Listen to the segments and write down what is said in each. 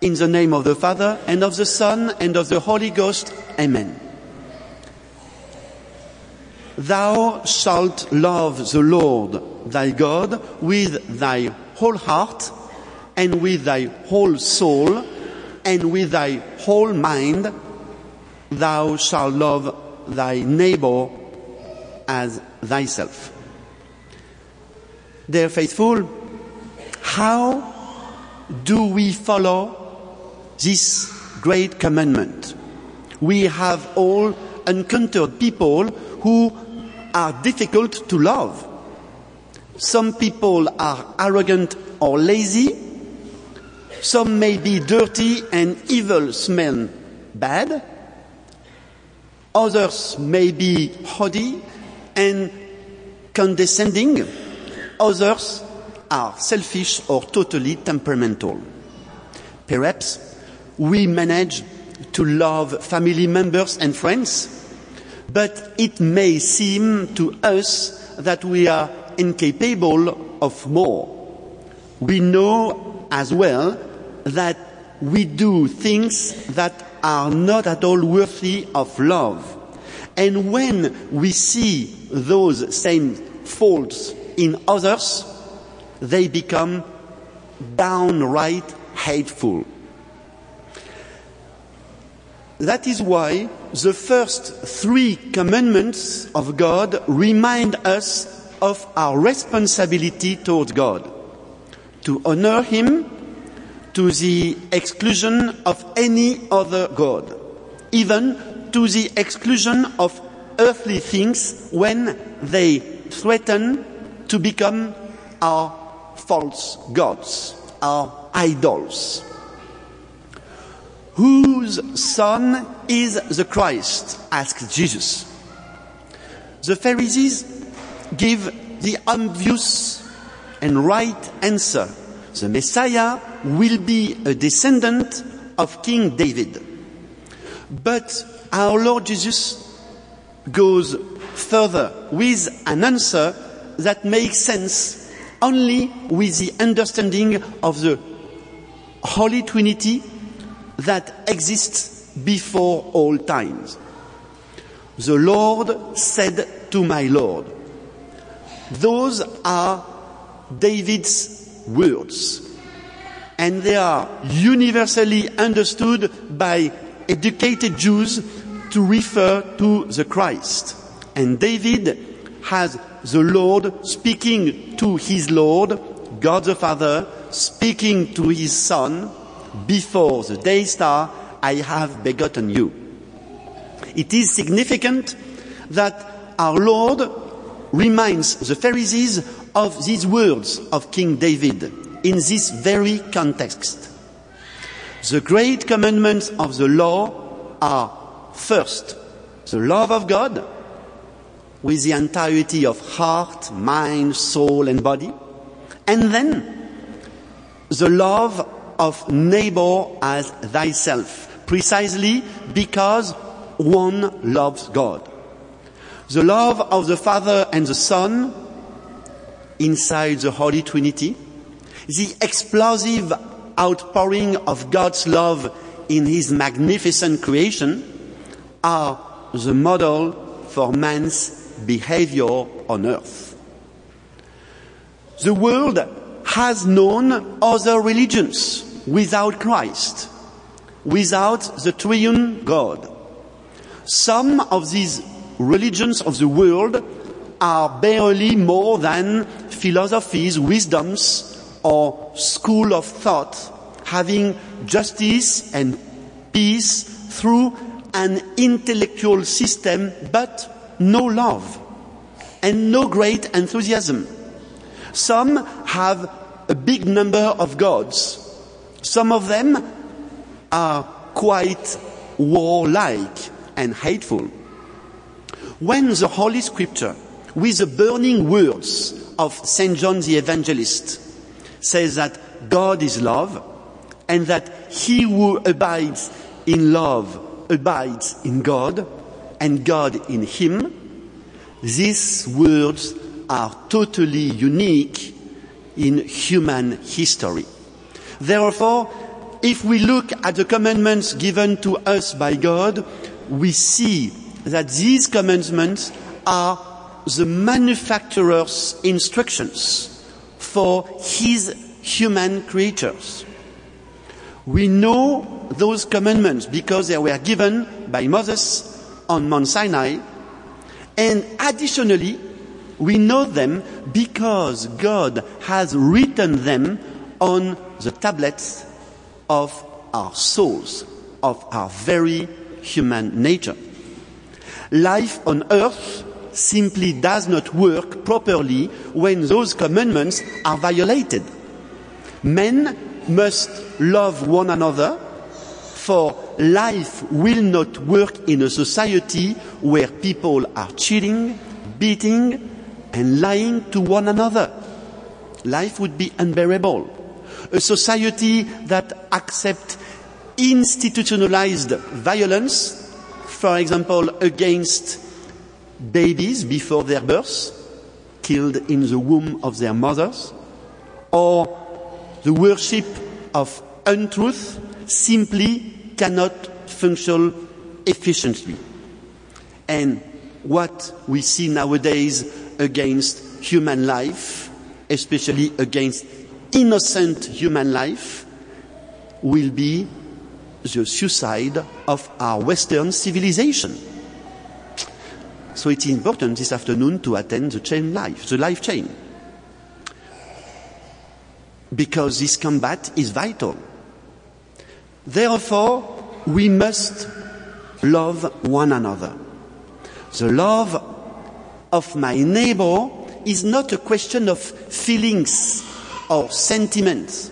In the name of the Father, and of the Son, and of the Holy Ghost. Amen. Thou shalt love the Lord thy God with thy whole heart, and with thy whole soul, and with thy whole mind. Thou shalt love thy neighbor as thyself. Dear faithful, how do we follow this great commandment? We have all encountered people who are difficult to love. Some people are arrogant or lazy. Some may be dirty and evil smell bad. Others may be haughty and condescending. Others are selfish or totally temperamental. Perhaps we manage to love family members and friends, but it may seem to us that we are incapable of more. We know as well that we do things that are not at all worthy of love. And when we see those same faults in others, they become downright hateful. That is why the first three commandments of God remind us of our responsibility towards God to honor Him to the exclusion of any other God, even to the exclusion of earthly things when they threaten to become our false gods, our idols. Whose son is the Christ? asked Jesus. The Pharisees give the obvious and right answer. The Messiah will be a descendant of King David. But our Lord Jesus goes further with an answer that makes sense only with the understanding of the Holy Trinity that exists before all times. The Lord said to my Lord, those are David's words, and they are universally understood by educated Jews to refer to the Christ. And David has the Lord speaking to his Lord, God the Father, speaking to his Son, before the day star, I have begotten you. It is significant that our Lord reminds the Pharisees of these words of King David in this very context. The great commandments of the law are first, the love of God with the entirety of heart, mind, soul, and body, and then the love of neighbor as thyself, precisely because one loves God. The love of the Father and the Son inside the Holy Trinity, the explosive outpouring of God's love in His magnificent creation are the model for man's behavior on earth. The world has known other religions without Christ, without the triune God. Some of these religions of the world are barely more than philosophies, wisdoms, or school of thought, having justice and peace through an intellectual system, but no love and no great enthusiasm. Some have a big number of gods. Some of them are quite warlike and hateful. When the Holy Scripture, with the burning words of St. John the Evangelist, says that God is love and that he who abides in love abides in God and God in him, these words are totally unique in human history. Therefore, if we look at the commandments given to us by God, we see that these commandments are the manufacturer's instructions for his human creatures. We know those commandments because they were given by Moses on Mount Sinai, and additionally, we know them because God has written them on the tablets of our souls, of our very human nature. Life on earth simply does not work properly when those commandments are violated. Men must love one another, for life will not work in a society where people are cheating, beating, and lying to one another. Life would be unbearable. A society that accepts institutionalized violence, for example, against babies before their birth, killed in the womb of their mothers, or the worship of untruth simply cannot function efficiently. And what we see nowadays against human life, especially against innocent human life, will be the suicide of our Western civilization. So it's important this afternoon to attend the chain life, the life chain. Because this combat is vital. Therefore, we must love one another. The love of my neighbor is not a question of feelings or sentiments.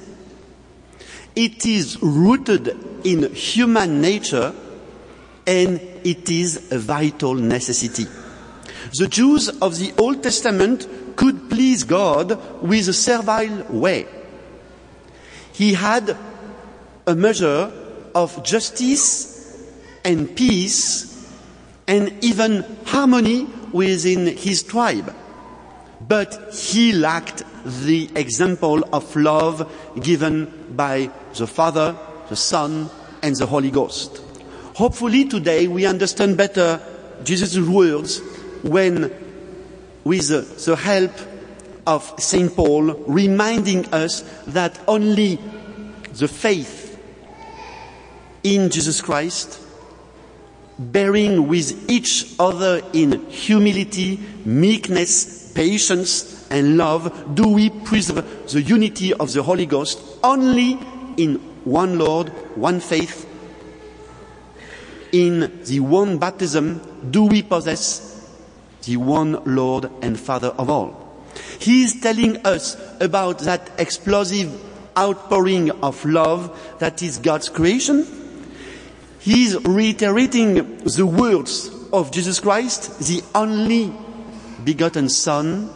It is rooted in human nature and it is a vital necessity. The Jews of the Old Testament could please God with a servile way. He had a measure of justice and peace and even harmony within his tribe. But he lacked the example of love given by the Father, the Son, and the Holy Ghost. Hopefully today we understand better Jesus' words when, with the, help of St. Paul, reminding us that only the faith in Jesus Christ, bearing with each other in humility, meekness, patience, and love, do we preserve the unity of the Holy Ghost only in one Lord, one faith, in the one baptism, do we possess the one Lord and Father of all. He is telling us about that explosive outpouring of love that is God's creation. He is reiterating the words of Jesus Christ, the only begotten Son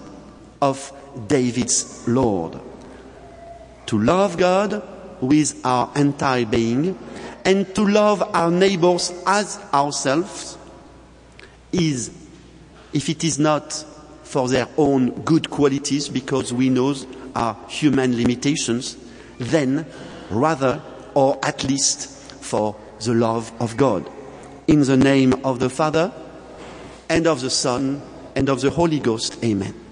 of David's Lord. To love God with our entire being and to love our neighbors as ourselves is, if it is not for their own good qualities, because we know our human limitations, then rather, or at least, for the love of God. In the name of the Father, and of the Son, and of the Holy Ghost, Amen.